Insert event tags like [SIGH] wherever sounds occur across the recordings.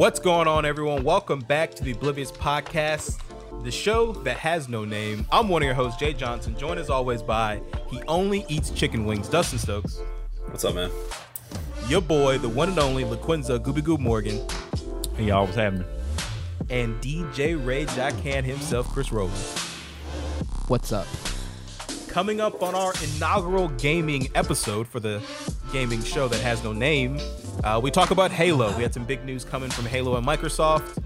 What's going on, everyone? Welcome back to the Oblivious Podcast, the show that has no name. I'm one of your hosts, Jay Johnson, joined as always by He Only Eats Chicken Wings, Dustin Stokes. What's up, man? Your boy, the one and only LaQuinza Gooby Goob Morgan. Hey, y'all, what's happening? And DJ Ray Jackhand himself, Chris Rowland. What's up? Coming up on our inaugural gaming episode for the gaming show that has no name, uh, we talk about Halo. We had some big news coming from Halo and Microsoft.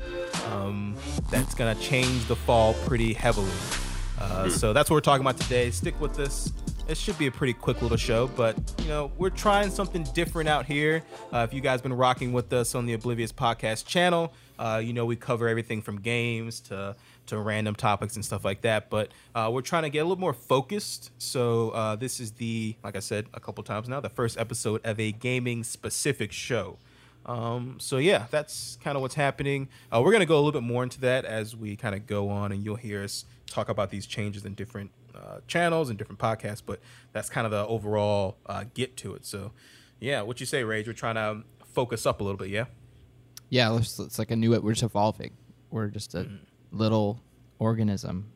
Um, that's gonna change the fall pretty heavily. Uh, so that's what we're talking about today. Stick with this. It should be a pretty quick little show, but you know we're trying something different out here. Uh, if you guys been rocking with us on the Oblivious Podcast channel, uh, you know we cover everything from games to to random topics and stuff like that. But uh, we're trying to get a little more focused. So uh, this is the, like I said a couple times now, the first episode of a gaming specific show. Um, so yeah, that's kind of what's happening. Uh, we're gonna go a little bit more into that as we kind of go on, and you'll hear us talk about these changes in different uh, channels and different podcasts. But that's kind of the overall uh, get to it. So yeah, what you say, Rage? We're trying to focus up a little bit. Yeah. Yeah, it's, it's like a new. We're just evolving. We're just a little organism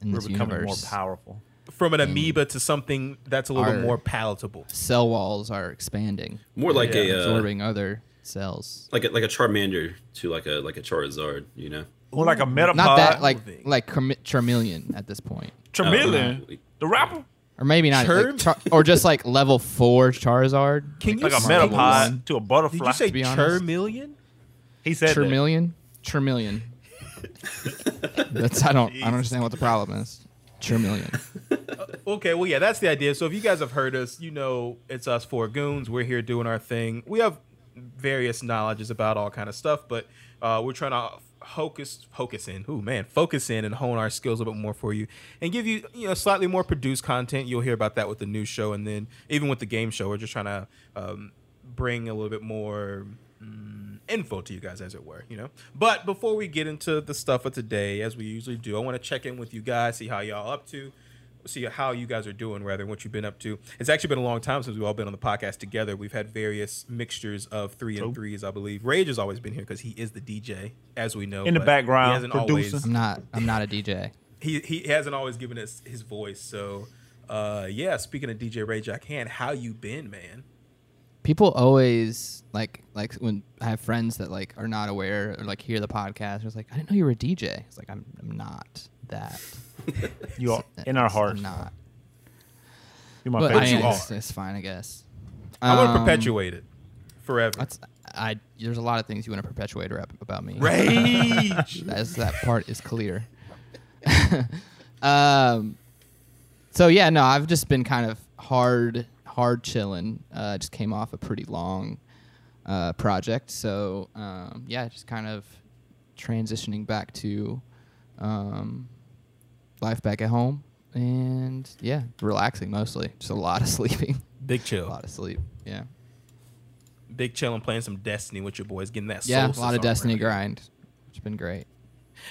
in We're this becoming universe. more powerful. From an amoeba to something that's a little bit Our- more palatable. Cell walls are expanding, More like Yeah, a uh, absorbing other cells. like a like a Charmander to like a like a Charizard, you know. More like a metapod. Not that like moving. like Charm- Charmeleon at this point, Chameleon. Oh, the rapper. or maybe not, Charm- like, Char- or just like level four Charizard. Can you Like a say- metapod to a butterfly? Did butterfly. you say be honest. Charmeleon? he said that. Charmeleon, Charmeleon. [LAUGHS] That's I don't I don't understand what the problem is. Charmeleon. [LAUGHS] Okay, well, yeah, that's the idea. So if you guys have heard us, you know it's us four goons. We're here doing our thing. We have various knowledges about all kind of stuff, but uh, we're trying to focus, focus in. Ooh, man, focus in and hone our skills a bit more for you, and give you, you know, slightly more produced content. You'll hear about that with the new show, and then even with the game show, we're just trying to um, bring a little bit more mm, info to you guys, as it were, you know. But before we get into the stuff of today, as we usually do, I want to check in with you guys, see how y'all up to see how you guys are doing rather than what you've been up to. It's actually been a long time since we've all been on the podcast together. We've had various mixtures of three and threes, I believe. Rage has always been here because he is the DJ, as we know. In the background, he hasn't producing. always I'm not I'm not a DJ. he, he hasn't always given us his voice. So uh yeah, speaking of DJ Rage, I can. How you been, man? People always like like when I have friends that like are not aware or like hear the podcast. It's like I didn't know you were a DJ. It's like I'm, I'm not that. [LAUGHS] You are in our hearts. I'm not. You're my But favorite. I you mean, are. it's, it's fine, I guess. I want to Um, perpetuate it forever. That's I. There's a lot of things you want to perpetuate rap about me. Rage. [LAUGHS] As that part is clear. [LAUGHS] um. So yeah, no, I've just been kind of hard, hard chilling. Uh, just came off a pretty long uh, project, so um, yeah, just kind of transitioning back to um, life back at home, and yeah, relaxing mostly. Just a lot of [LAUGHS] sleeping, Big chill. a lot of sleep. Yeah, Big chill and playing some Destiny with your boys, getting that yeah, a lot of. Destiny grind. It's been great.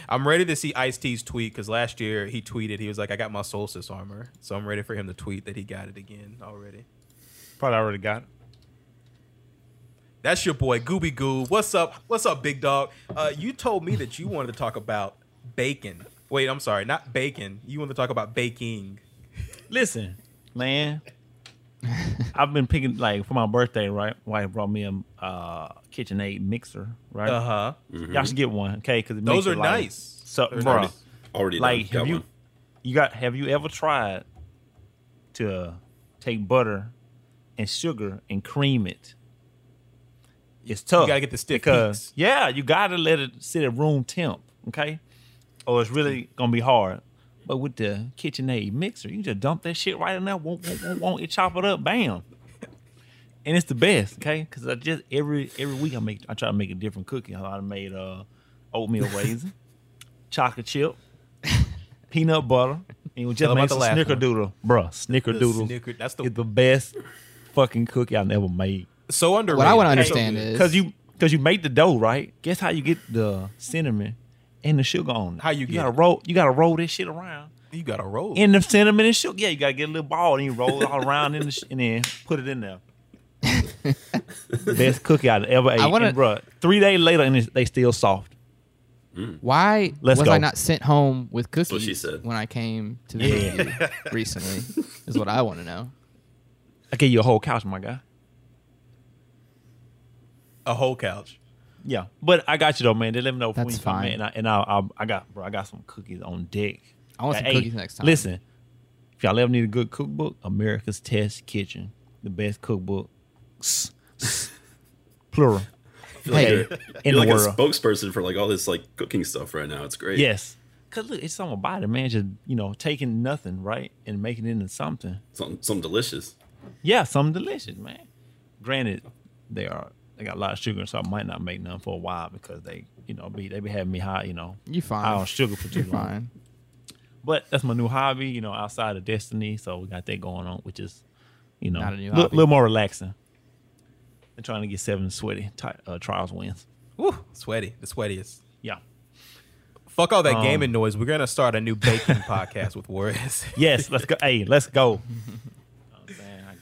I'm ready to see Ice T's tweet because last year he tweeted he was like, "I got my Solstice armor," so I'm ready for him to tweet that he got it again already. Probably already got it. That's your boy Gooby Goo. What's up? What's up, big dog? Uh, you told me that you wanted to talk about bacon. Wait, I'm sorry, not bacon. You want to talk about baking. Listen, man. [LAUGHS] I've been picking like for my birthday, right? Wife brought me a uh, KitchenAid mixer, right? Uh huh. Y'all should get one, okay? Because Those are nice. So, They're bro, nice. Already like done. have Got you one. you got have you ever tried to take butter and sugar and cream it it's tough You gotta get the stiff because peaks. yeah you gotta let it sit at room temp okay or it's really gonna be hard but with the KitchenAid mixer you just dump that shit right in there won't won't won't, won't it chop it up bam and it's the best okay because I just every every week I make I try to make a different cookie I made uh oatmeal raisin [LAUGHS] chocolate chip, peanut butter, and we just about made the some last one. snickerdoodle. Bruh, snickerdoodle Snicker- that's the- the best fucking cookie I've ever made. So underrated. What I want to understand so is Cause you cause you make the dough, right? Guess how you get the cinnamon and the sugar on it? How you you get gotta it? roll you gotta roll this shit around. you got to roll. In the cinnamon and sugar. Yeah, you gotta get a little ball and you roll it all around in the sh- and then put it in there. [LAUGHS] Best cookie I've ever ate. I wanna- And, bruh, three days later and it's, they still soft. Mm. Why Let's was go. I not sent home with cookies what she said. when I came to the Yeah. yeah. recently? Is what I want to know. I gave you a whole couch, my guy. A whole couch. Yeah, but I got you though, man. They let me know when That's you come fine. in, and I, and I, I, I got, bro, I got some cookies on deck. I want some Hey, cookies next time. Listen, if y'all ever need a good cookbook, America's Test Kitchen, the best cookbook, s- [LAUGHS] s- plural. feel like Hey, you're, in you're the like world. a spokesperson for like all this like cooking stuff right now. It's great. Yes, cause look, it's something about it, man. Just you know, taking nothing right and making it into something. Something, something delicious. Yeah, something delicious, man. Granted, they are they got a lot of sugar, so I might not make none for a while because they, you know, be they be having me high, you know, You fine. high on sugar for too You're long. fine. But that's my new hobby, you know, outside of Destiny. So we got that going on, which is, you know, Not a new little more relaxing. And trying to get seven sweaty ti uh, trials wins. Woo, sweaty. The sweatiest. Yeah. Fuck all that Um, gaming noise. We're gonna start a new baking [LAUGHS] podcast with Warriors. Yes, let's go. hey, let's go. [LAUGHS]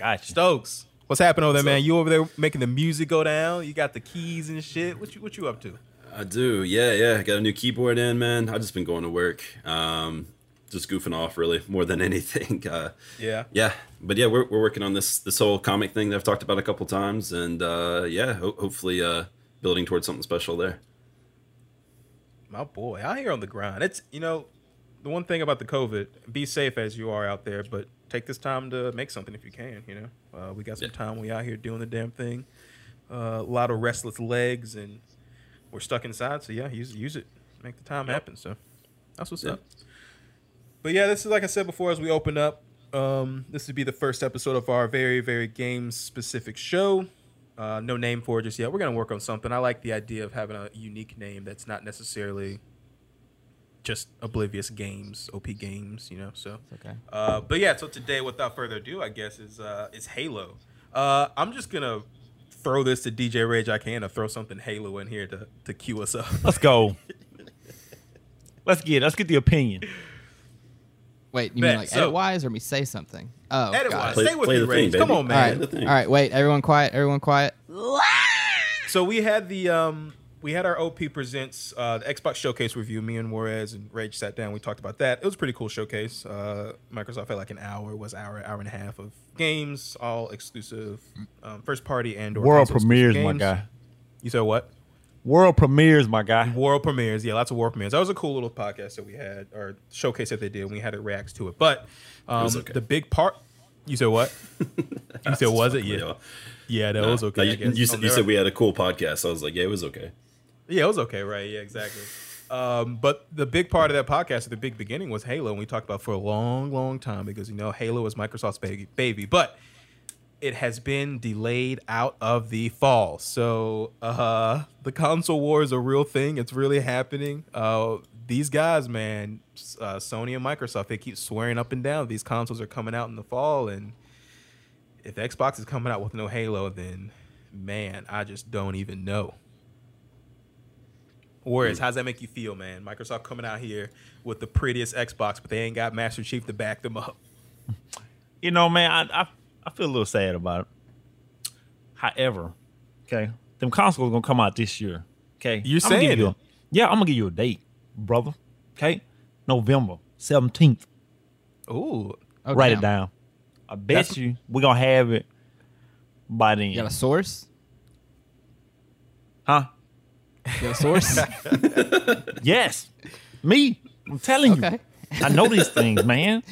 Oh, man, I got. Stokes, what's happening over there, What's man? You over there making the music go down? You got the keys and shit. What you what you up to? I do. Yeah, yeah. I got a new keyboard in, man. I've just been going to work. Um, just goofing off, really, more than [LAUGHS] anything. Uh, Yeah. yeah, but yeah, we're, we're working on this this whole comic thing that I've talked about a couple times, and uh, yeah, ho- hopefully uh, building towards something special there. My boy, out here on the grind. It's you know, the one thing about the COVID, be safe as you are out there, but take this time to make something if you can. You know, uh, we got some time. We out here doing the damn thing. Uh, a lot of restless legs, and we're stuck inside. So yeah, use use it, make the time happen. So that's what's up. But yeah, this is like I said before as we open up. Um, this would be the first episode of our very very game specific show. Uh, no name for it just yet. We're gonna work on something. I like the idea of having a unique name that's not necessarily just oblivious games, OP games, you know. So, okay. uh, but yeah. So today, without further ado, I guess is uh, is Halo. Uh, I'm just gonna throw this to DJ Rage. I can to throw something Halo in here to to cue us up. Let's go. [LAUGHS] let's get let's get the opinion. Wait, you Bet, mean like so- edit wise or me say something? Oh, Edit wise, it. Play- stay with play me, the thing, Rage. Come on, man. the thing. all right. Wait, everyone quiet. Everyone quiet. So we had the um we had our OP presents uh the Xbox showcase review. Me and Juarez and Rage sat down. We talked about that. It was a pretty cool showcase. Uh, Microsoft had like an hour, was hour, hour and a half of games, all exclusive, um, first party and or World premieres, my guy. You said what? World premieres, my guy. World premieres, yeah, lots of world premieres. That was a cool little podcast that we had, or showcase that they did. and We had it reacts to it, but um, was okay. the big part. You said what? [LAUGHS] You said was it? Yeah, yeah, that was okay. No, I you, guess. you Oh, said, you said we had a cool podcast. So I was like, yeah, it was okay. Yeah, it was okay, right? Yeah, exactly. Um, but the big part of that podcast at the big beginning was Halo, and we talked about for a long, long time because you know Halo is Microsoft's baby, baby. But it has been delayed out of the fall, so uh, [LAUGHS] the console war is a real thing. It's really happening. Uh, these guys, man, uh, Sony and Microsoft, they keep swearing up and down these consoles are coming out in the fall, and if Xbox is coming out with no Halo, then man, I just don't even know. Warriors, mm. how's that make you feel, man? Microsoft coming out here with the prettiest Xbox, but they ain't got Master Chief to back them up. You know, man, I, I I feel a little sad about it. However, okay, them consoles gonna come out this year. Okay, You I'ma give saying you it? a- yeah, I'm gonna give you a date, brother. Okay, November seventeenth. Ooh, Okay. Write it down. I bet That's- you we're gonna have it by then. You got a source? huh? You got a source? [LAUGHS] Yes, me. I'm telling okay. you, I know these things, man.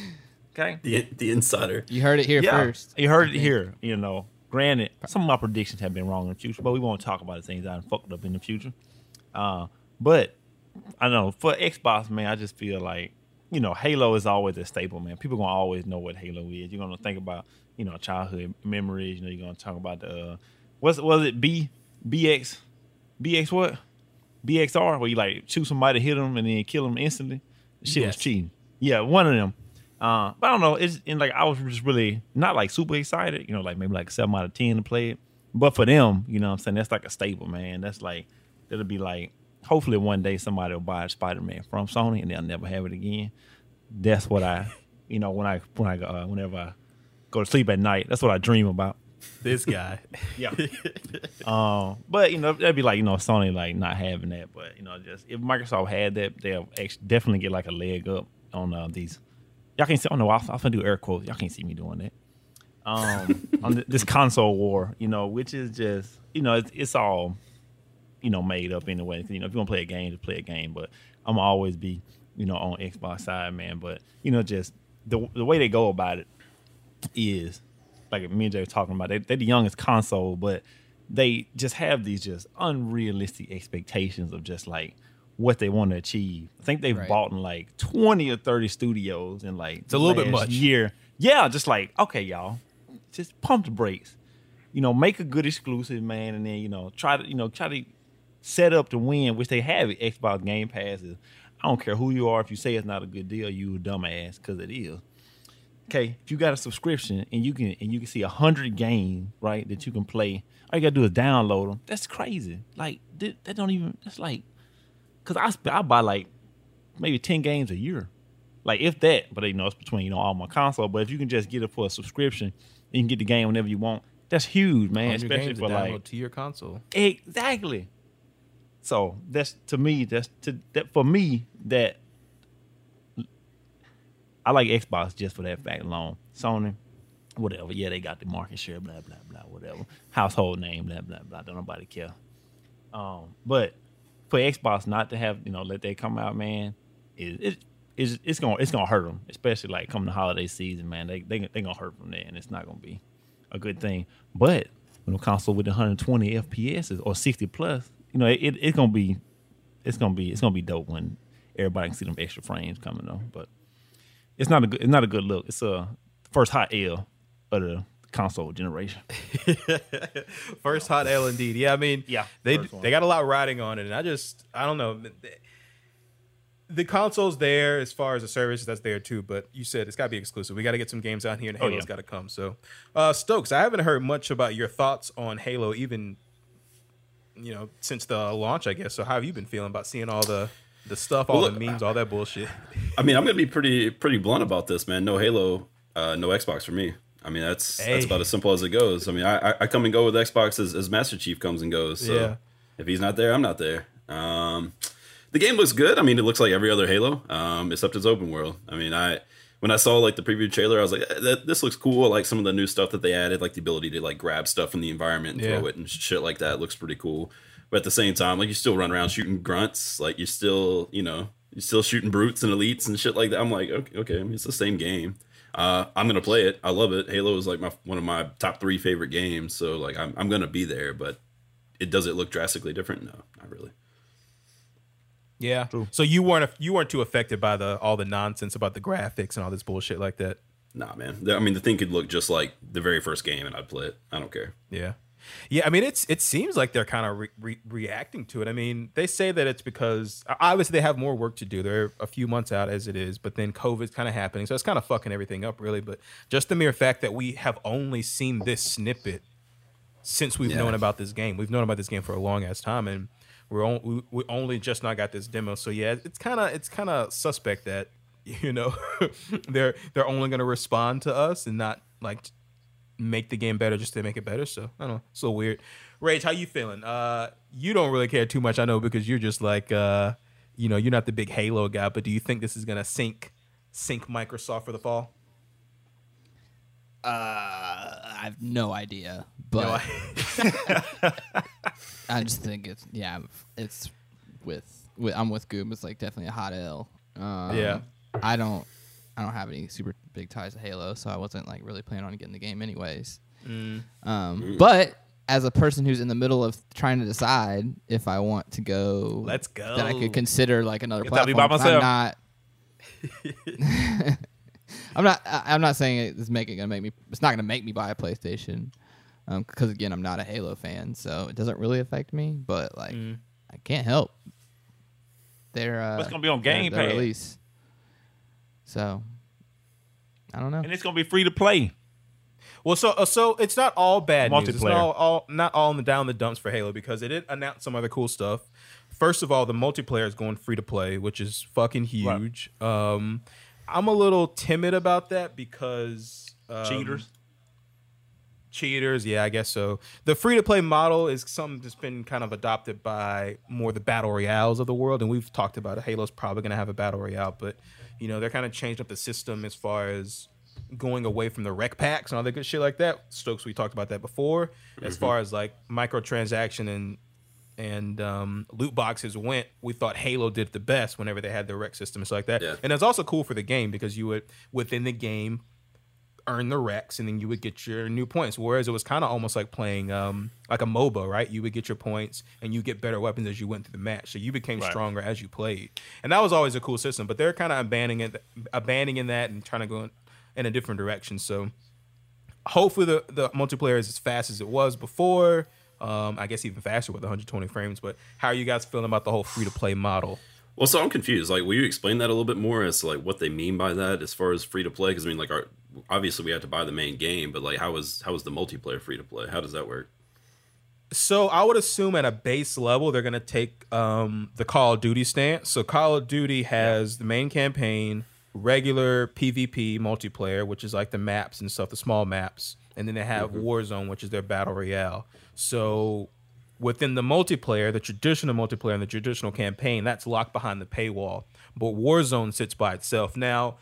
Okay. The the insider. You heard it here yeah, first. You heard it here. You know, granted, some of my predictions have been wrong in the future, but we won't talk about the things I fucked up in the future. Uh, but I know for Xbox, man, I just feel like you know, Halo is always a staple, man. People gonna always know what Halo is. You're gonna think about you know childhood memories. You know, you're gonna talk about the uh, what's was it B BX BX what BXR where you like shoot somebody, hit them, and then kill them instantly. Shit was cheating. Yeah, one of them. Uh, but I don't know. It's and like I was just really not like super excited. You know, like maybe like seven out of ten to play it. But for them, you know, what I'm saying that's like a staple, man. That's like it'll be like hopefully one day somebody will buy a Spider Man from Sony and they'll never have it again. That's what I, you know, when I when I uh, whenever I go to sleep at night, that's what I dream about. This guy. Yeah. [LAUGHS] um, but you know that'd be like you know Sony like not having that, but you know just if Microsoft had that, they'll actually definitely get like a leg up on uh, these. Y'all can't see. Oh no, I'm gonna do air quotes. Y'all can't see me doing that. Um, [LAUGHS] on th- this console war, you know, which is just you know it's, it's all you know made up anyway. You know, if you want to play a game, just play a game. But I'm always be you know on Xbox side, man. But you know, just the the way they go about it is like me and Jay were talking about. They, they're the youngest console, but they just have these just unrealistic expectations of just like what they want to achieve. I think they've Right. bought in like twenty or thirty studios in like It's a little bit much. year. Yeah, just like okay, y'all, just pump the brakes. You know, make a good exclusive, man, and then you know try to you know try to set up to win, which they have at Xbox Game Pass. Is I don't care who you are. If you say it's not a good deal, you a dumbass because it is okay, if you got a subscription and you can and you can see a hundred games, right, that you can play, all you gotta do is download them. That's crazy. Like that, that don't even. That's like, cause I sp- I buy like maybe ten games a year, like if that. But you know it's between you know all my console. But if you can just get it for a subscription, you can get the game whenever you want. That's huge, man. Especially for like to your console. Exactly. So that's to me. That's to that for me. That I like Xbox just for that fact alone. Sony, whatever. Yeah, they got the market share. Blah blah blah. Whatever. Household name. Blah blah blah. Don't nobody care. Um, but for Xbox not to have you know let that come out, man, it it it's, it's gonna it's gonna hurt them, especially like coming the holiday season, man. They they they gonna hurt from that, and it's not gonna be a good thing. But when a console with 120 FPS or 60 plus, you know, it, it it's gonna be it's gonna be it's gonna be dope when everybody can see them extra frames coming though. But it's not a good it's not a good look. It's a first hot L of the console generation. [LAUGHS] First hot L indeed. Yeah, I mean, Yeah, they they got a lot riding on it, and I just I don't know. The console's there as far as the service that's there too, but you said it's got to be exclusive. We got to get some games out here, and Oh, Halo's yeah. got to come. So, uh, Stokes, I haven't heard much about your thoughts on Halo, even you know since the launch, I guess. So, how have you been feeling about seeing all the the stuff, all Well, the memes, all that bullshit? [LAUGHS] I mean, I'm gonna be pretty pretty blunt about this, man. No Halo, uh, no Xbox for me. I mean, that's Hey. that's about as simple as it goes. I mean, I I- come and go with Xbox as, as Master Chief comes and goes. So Yeah. if he's not there, I'm not there. Um, the game looks good. I mean, it looks like every other Halo, um, except it's open world. I mean, I when I saw like the preview trailer, I was like, eh, that, this looks cool. I like some of the new stuff that they added, like the ability to like grab stuff in the environment and Yeah. throw it and shit like that. looks pretty cool. But at the same time, like you still run around shooting grunts, like you're still, you know, you're still shooting brutes and elites and shit like that. I'm like, okay, okay I mean, it's the same game. Uh, I'm gonna play it. I love it. Halo is like my one of my top three favorite games. So like, I'm I'm gonna be there. But it does it look drastically different? No, not really. Yeah. So you weren't you weren't too affected by the all the nonsense about the graphics and all this bullshit like that. Nah, man. I mean, the thing could look just like the very first game, and I'd play it. I don't care. Yeah. Yeah, I mean it's it seems like they're kind of re- re- reacting to it. I mean, they say that it's because obviously they have more work to do. They're a few months out as it is, but then COVID's kind of happening, so it's kind of fucking everything up, really. But just the mere fact that we have only seen this snippet since we've Yeah. known about this game, we've known about this game for a long ass time, and we're on, we, we only just now got this demo. So yeah, it's kind of it's kind of suspect that [LAUGHS] you know [LAUGHS] they're they're only going to respond to us and not like make the game better just to make it better. So I don't know. So weird. Rage, how you feeling? Uh, you don't really care too much, I know, because you're just like, uh, you know, you're not the big Halo guy. But do you think this is gonna sink, sink Microsoft for the fall? Uh, I have no idea, but [LAUGHS] I just think it's yeah, it's with, with I'm with Goob. It's like definitely a hot L. Um, Yeah. I don't I don't have any super big ties to Halo, so I wasn't like really planning on getting the game anyways. Mm. Um, but as a person who's in the middle of trying to decide if I want to go, Let's go. Then I could consider like another Guess I'll be platform. by 'cause myself. I'm not. [LAUGHS] I'm not. I- I'm not saying it's making gonna make me. It's not gonna make me buy a PlayStation, because again, I'm not a Halo fan, so it doesn't really affect me. But like, Mm. I can't help. They're uh, But it's gonna be on their- Game their Pass. release. So, I don't know. and it's gonna be free to play. Well, so uh, so it's not all bad news. It's not Multiplayer. all, all not all in the down the dumps for Halo because it did announce some other cool stuff. First of all, the multiplayer is going free to play, which is fucking huge. Um, I'm a little timid about that because um, Cheaters. Cheaters, yeah, I guess so. The free to play model is something that's been kind of adopted by more the battle royales of the world, and we've talked about it. Halo's probably going to have a battle royale, but you know they're kind of changed up the system as far as going away from the rec packs and all that good shit like that. Stokes, we talked about that before. As far as like microtransaction and and um, loot boxes went, we thought Halo did the best whenever they had their rec system and stuff like that. Yeah. And it's also cool for the game because you would within the game earn the recs and then you would get your new points. Whereas it was kind of almost like playing um, like a MOBA, right? You would get your points and you get better weapons as you went through the match. So you became Right. stronger as you played. And that was always a cool system. But they're kind of abandoning it, abandoning that and trying to go in, in a different direction. So hopefully the, the multiplayer is as fast as it was before. Um, I guess even faster with 120 frames. But how are you guys feeling about the whole free to play model? Well, so I'm confused. Like, will you explain that a little bit more as to like what they mean by that as far as free to play? Because I mean, like, our, obviously we have to buy the main game, but like, how is how is the multiplayer free to play? How does that work? So I would assume at a base level they're gonna take um, the Call of Duty stance. So Call of Duty has the main campaign, regular PvP multiplayer, which is like the maps and stuff, the small maps, and then they have Warzone, which is their battle royale. So within the multiplayer, the traditional multiplayer and the traditional campaign, that's locked behind the paywall. But Warzone sits by itself. Now,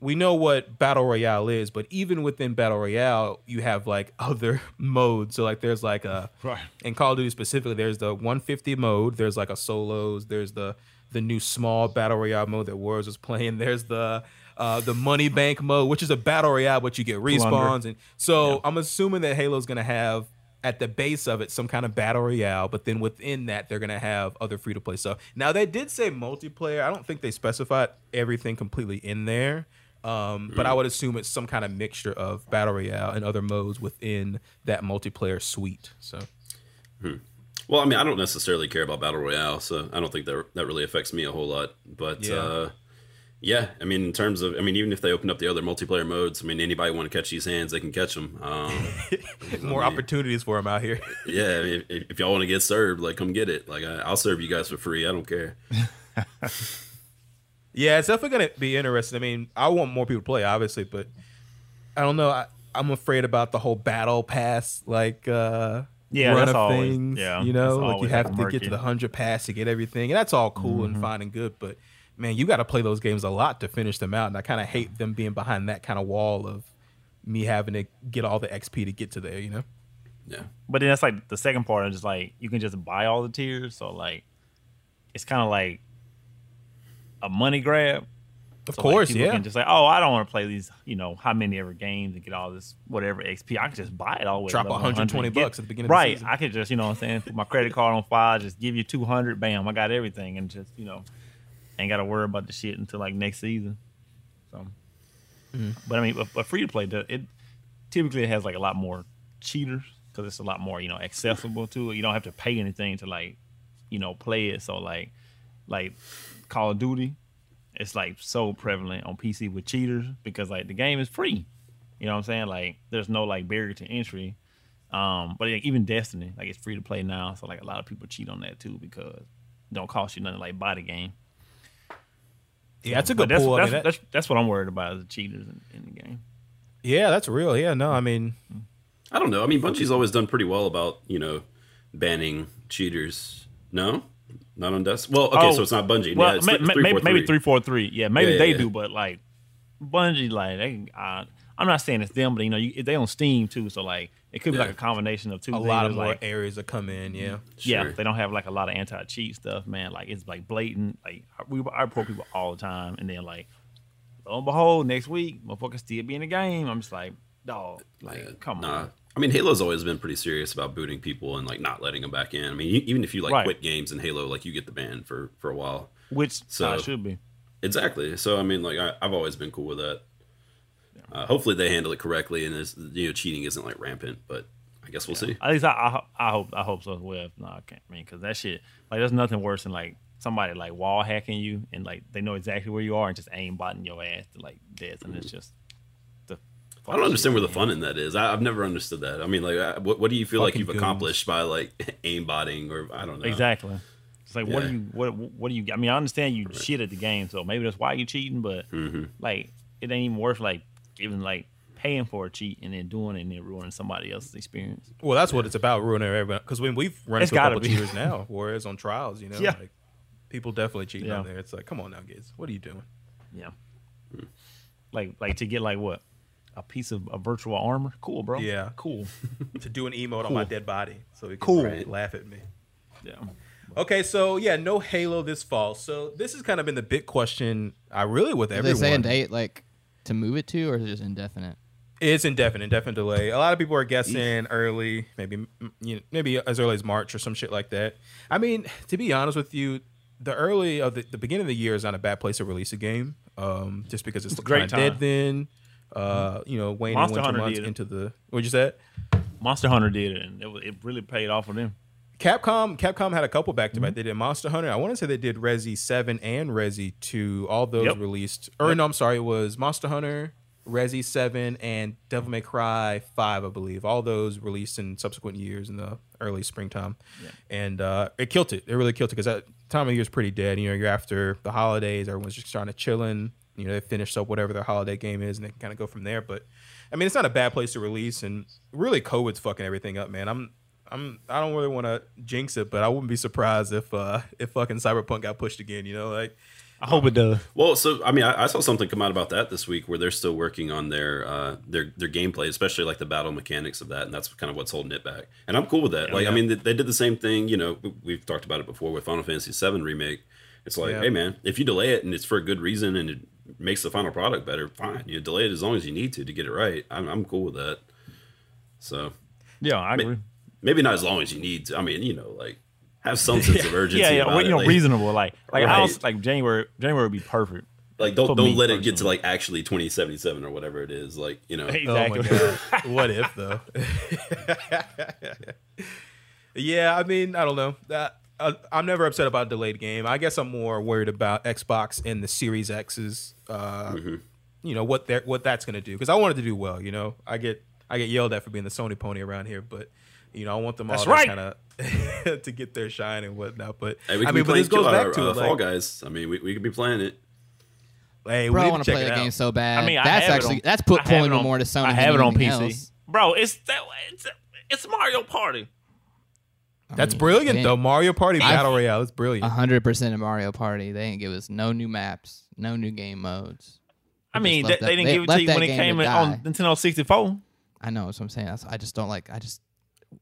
we know what battle royale is, but even within battle royale, you have like [LAUGHS] other modes. So like there's like a Right. in Call of Duty specifically, there's the 150 mode. There's like a solos. There's the the new small battle royale mode that Wars was [LAUGHS] playing. There's the uh, the money bank mode, which is a battle royale, but you get respawns. And so I'm assuming that Halo's gonna have at the base of it some kind of battle royale, but then within that they're gonna have other free to play stuff. Now they did say multiplayer. I don't think they specified everything completely in there. Um, but I would assume it's some kind of mixture of battle royale and other modes within that multiplayer suite. So Well, I mean, I don't necessarily care about battle royale, so I don't think that that really affects me a whole lot. But Yeah. uh, yeah, I mean, in terms of, I mean, even if they open up the other multiplayer modes, I mean, anybody want to catch these hands, they can catch them. Um, [LAUGHS] more opportunities for them out here. [LAUGHS] yeah, if, if y'all want to get served, like, come get it. Like, I, I'll serve you guys for free. I don't care. [LAUGHS] Yeah, it's definitely gonna be interesting. I mean, I want more people to play, obviously, but I don't know. I, I'm afraid about the whole battle pass, like uh, Yeah, run that's of always- things. yeah, you know, like you have like, to get to the hundred pass to get everything, and that's all cool and fine and good. But man, you got to play those games a lot to finish them out, and I kind of hate them being behind that kind of wall of me having to get all the XP to get to there. You know. Yeah. But then that's like the second part is just like you can just buy all the tiers. So like it's kind of like a money grab. Of So, course, people yeah. Can just say, oh, I don't want to play these, you know, how many ever games and get all this whatever XP. I can just buy it all Drop level 120 100, get- bucks at the beginning of the Right. I could just, you know what I'm saying, put my credit card on file, just give you 200, bam, I got everything. And just, you know, ain't got to worry about the shit until like next season. So, Mm-hmm. but I mean, but, but free to play, it typically it has like a lot more cheaters because it's a lot more, you know, accessible to it. You don't have to pay anything to like, you know, play it. So like, like Call of Duty, it's like so prevalent on PC with cheaters because like the game is free. You know what I'm saying? Like there's no like barrier to entry. Um, but like, even Destiny, like it's free to play now, so like a lot of people cheat on that too because it don't cost you nothing like buy the game. Yeah, that's a good that's, pull. I That's, mean, that- that's, that's what I'm worried about is the cheaters in, in the game. yeah, that's real. Yeah, no, I mean, I don't know. I mean, Bungie's always done pretty well about, you know, banning cheaters. No? Not on Dust? Well, okay, Oh, so it's not Bungie. Well, yeah, it's ma- th- three, maybe, four, maybe three. three four three. Yeah, maybe Yeah, yeah, they yeah. do, but like Bungie, like they, uh, I'm not saying it's them, but you know, you, they on Steam too, so like it could be Yeah. like a combination of two. a things, lot of more like, areas that come in. Yeah. yeah, Sure. they don't have like a lot of anti cheat stuff, man. Like it's like blatant. Like we I report people all the time, and then like lo and behold, next week, motherfuckers still be in the game. I'm just like, dog, like Yeah, come nah. on. I mean, Halo's always been pretty serious about booting people and like not letting them back in. I mean, even if you like Right. quit games in Halo, like you get the ban for for a while. Which So- uh, should be. Exactly. So I mean, like I, I've always been cool with that. Uh, hopefully they handle it correctly and this, you know cheating isn't like rampant, but I guess we'll see. At least I, I, I hope I hope so as well. No, I can't. I mean, because that shit, like, there's nothing worse than like somebody like wall hacking you and like they know exactly where you are and just aim botting your ass to like death, and it's just. I don't understand where the fun in that is. I, I've never understood that. I mean, like, I, what, what do you feel like you've goons. accomplished by like [LAUGHS] aimbotting or I don't know? Exactly. It's like, what do you what what do you? I mean, I understand you shit at the game, so maybe that's why you're cheating, but Mm-hmm. like it ain't even worth like even like paying for a cheat and then doing it and then ruining somebody else's experience. Well, that's what it's about, ruining everyone. Because when we've run It's into a couple be. cheaters [LAUGHS] now, whereas on trials, you know, Yeah. like people definitely cheating Yeah. on there. It's like, come on now, kids, what are you doing? Yeah. Like like to get like what? A piece of a virtual armor? Cool, bro. Yeah. Cool. [LAUGHS] to do an emote on my dead body, so he can Cool. right, laugh at me. Yeah. Okay, so yeah, no Halo this fall. So this has kind of been the big question. I really with Did everyone. they say a date like to move it to, or is it just indefinite? It's indefinite, indefinite delay. A lot of people are guessing early, maybe you know, maybe as early as March or some shit like that. I mean, to be honest with you, the early of the, the beginning of the year is not a bad place to release a game, um, just because it's, It's a great kind of dead then. Uh, you know, waning Monster winter Hunter months into the what'd you say? Monster Hunter did it and it, it really paid off for them. Capcom Capcom had a couple back Mm-hmm. to back. They did Monster Hunter. I want to say they did Resi Seven and Resi Two. All those Yep. released. Or no, I'm sorry, it was Monster Hunter, Resi Seven, and Devil May Cry Five, I believe. All those released in subsequent years in the early springtime, and uh, it killed it. It really killed it because that time of year is pretty dead. You know, you're after the holidays. Everyone's just trying to chillin'. You know, they finish up whatever their holiday game is, and they kind of go from there. But I mean, it's not a bad place to release, and really, COVID's fucking everything up, man. I'm I'm I don't really want to jinx it, but I wouldn't be surprised if uh [LAUGHS] if fucking Cyberpunk got pushed again. You know, like I hope it does. Well, so I mean, I, I saw something come out about that this week where they're still working on their uh, their their gameplay, especially like the battle mechanics of that, and that's kind of what's holding it back. And I'm cool with that. like, yeah. I mean, they, they did the same thing. You know, we- we've talked about it before with Final Fantasy VII remake. It's like, Yeah. hey man, if you delay it and it's for a good reason and it makes the final product better, fine. You delay it as long as you need to to get it right. I'm, I'm cool with that. So Yeah, I agree. maybe not as long as you need to. I mean, you know, like have some sense of [LAUGHS] urgency. Yeah, yeah, about well, it. you know, Like- reasonable. Like, like I Right. was like January. January would be perfect. Like don't don't me let it get to like actually 2077 or whatever it is. Like you know, Exactly. [LAUGHS] oh my god, what if though? [LAUGHS] yeah, I mean, I don't know. That I, I'm never upset about a delayed game. I guess I'm more worried about Xbox and the Series X's. Uh, Mm-hmm. You know what they're what that's gonna do because I wanted to do well. You know, I get I get yelled at for being the Sony pony around here, but. You know, I want them all That's to right. kind of [LAUGHS] to get their shine and whatnot. But Hey, we I can mean, be but playing this goes uh, back to uh, it. Fall Guys. I mean, we, we could be playing it. hey, Bro, we I want to to play it the game so bad. I mean, that's have it actually on- that's I put pulling me on- more to Sony. I have it on PC, else. bro. It's that. It's, it's Mario Party. That's mean, brilliant though. Mario Party I've- Battle Royale is brilliant. hundred percent of Mario Party. They didn't give us no new maps, no new game modes. I mean, they, left they didn't they give it to you that when it game came in on die. Nintendo 64. I know that's what I'm saying. That's, I just don't like. I just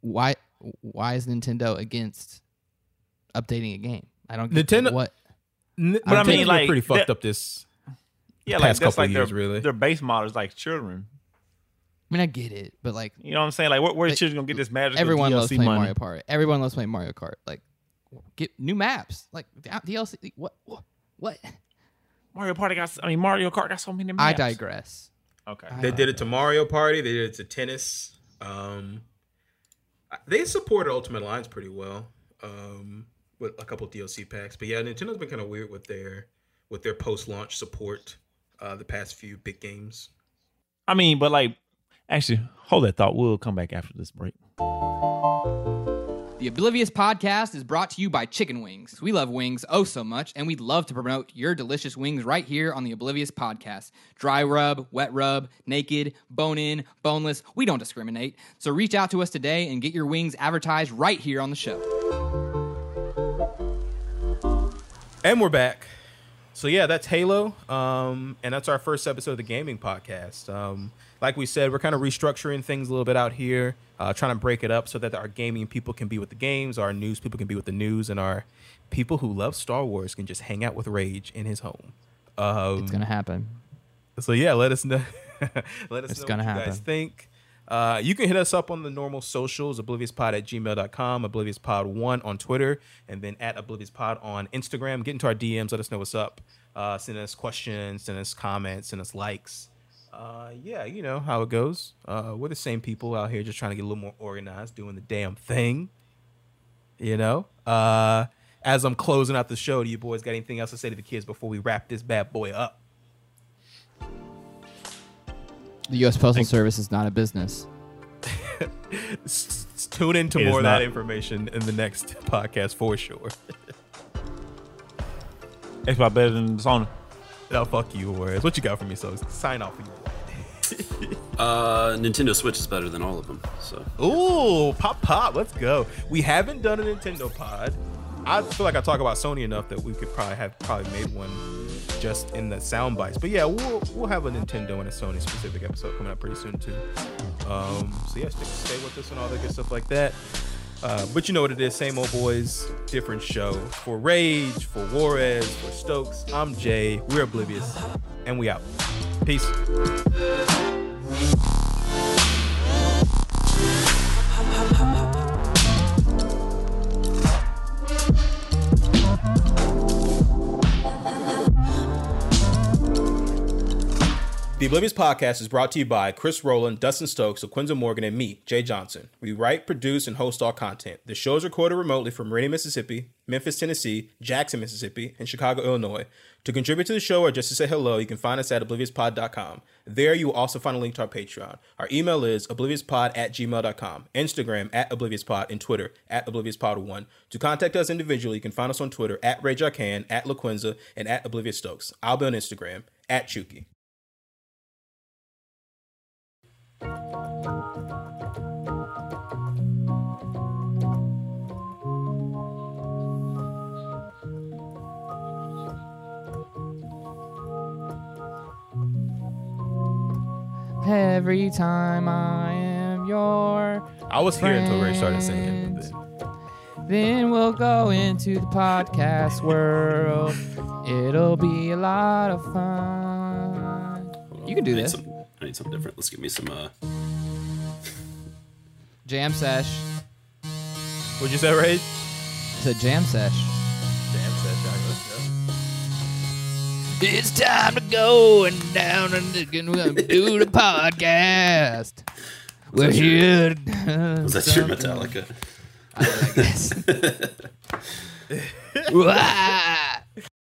why why is Nintendo against updating a game? I don't get Nintendo- what. N- But I mean, Nintendo's been like, pretty fucked that- up this. Yeah, Past like that's couple like years, their, really. their base models like children. I mean, I get it, but like You know what I'm saying? Like, where, where the Like, children gonna get this magic? everyone DLC loves playing money? Mario Party. Everyone loves playing Mario Kart. Like, get new maps. Like DLC. What? What? what? Mario Party got. I mean, Mario Kart got so many. Maps. I digress. Okay. I They did it to Mario Party. They did it to tennis. Um, they supported Ultimate Alliance pretty well um, with a couple DLC packs. But yeah, Nintendo's been kind of weird with their with their post launch support. Uh, the past few big games. I mean, but like, actually, hold that thought. We'll come back after this break. The Oblivious Podcast is brought to you by Chicken Wings. We love wings oh so much, and we'd love to promote your delicious wings right here on the Oblivious Podcast. Dry rub, wet rub, naked, bone in, boneless, we don't discriminate. So reach out to us today and get your wings advertised right here on the show. And we're back. So yeah, that's Halo, um, and that's our first episode of the gaming podcast. Um, like we said, we're kind of restructuring things a little bit out here, uh, trying to break it up so that our gaming people can be with the games, our news people can be with the news, and our people who love Star Wars can just hang out with Rage in his home. Um, It's going to happen. so yeah, let us know. [LAUGHS] let us It's know gonna what you guys happen. think. Uh, you can hit us up on the normal socials, obliviouspod at gmail.com, obliviouspod1 on Twitter, and then at obliviouspod on Instagram. Get into our DMs, let us know what's up. Uh, send us questions, send us comments, send us likes. Uh, yeah, you know how it goes. Uh, we're the same people out here just trying to get a little more organized, doing the damn thing. You know? Uh, as I'm closing out the show, do you boys got anything else to say to the kids before we wrap this bad boy up? The U.S. Postal Service is not a business. S- [LAUGHS] s- tune into It is more of that information in the next [LAUGHS] podcast for sure. Xbox better than Sony. No, fuck you, Warriors. What you got for me? So sign off for you. [LAUGHS] Uh, Nintendo Switch is better than all of them. So Ooh, pop pop, let's go. We haven't done a Nintendo pod. I feel like I talk about Sony enough that we could probably have probably made one just in the sound bites. But yeah, we'll we'll have a Nintendo and a Sony specific episode coming up pretty soon too. Um, so yeah, stick, stay with us and all that good stuff like that. Uh, but you know what it is, same old boys, different show. For Rage, for Juarez, for Stokes, I'm Jay. We're Oblivious, and we out. Peace. The Oblivious Podcast is brought to you by Chris Rowland, Dustin Stokes, Quinza Morgan, and me, Jay Johnson. We write, produce, and host all content. The show is recorded remotely from Meridian, Mississippi, Memphis, Tennessee, Jackson, Mississippi, and Chicago, Illinois. To contribute to the show or just to say hello, you can find us at obliviouspod.com. There you will also find a link to our Patreon. Our email is obliviouspod at gmail.com, Instagram at obliviouspod, and Twitter at obliviouspod1. To contact us individually, you can find us on Twitter at RageArcan, at LaQuinza, and at Oblivious Stokes. I'll be on Instagram at Chuki. Every time I am your I was here until Ray started singing. friend, Then we'll go into the podcast world. It'll be a lot of fun. You can do I need this. Some- need something different. Let's give me some. Uh, [LAUGHS] Jam sesh. What'd you say, Ray? It's a jam sesh. Damn, said Jack. Let's go. It's time to go and down and do the podcast. [LAUGHS] We're here. was that your Metallica? I guess. [LAUGHS] Wow.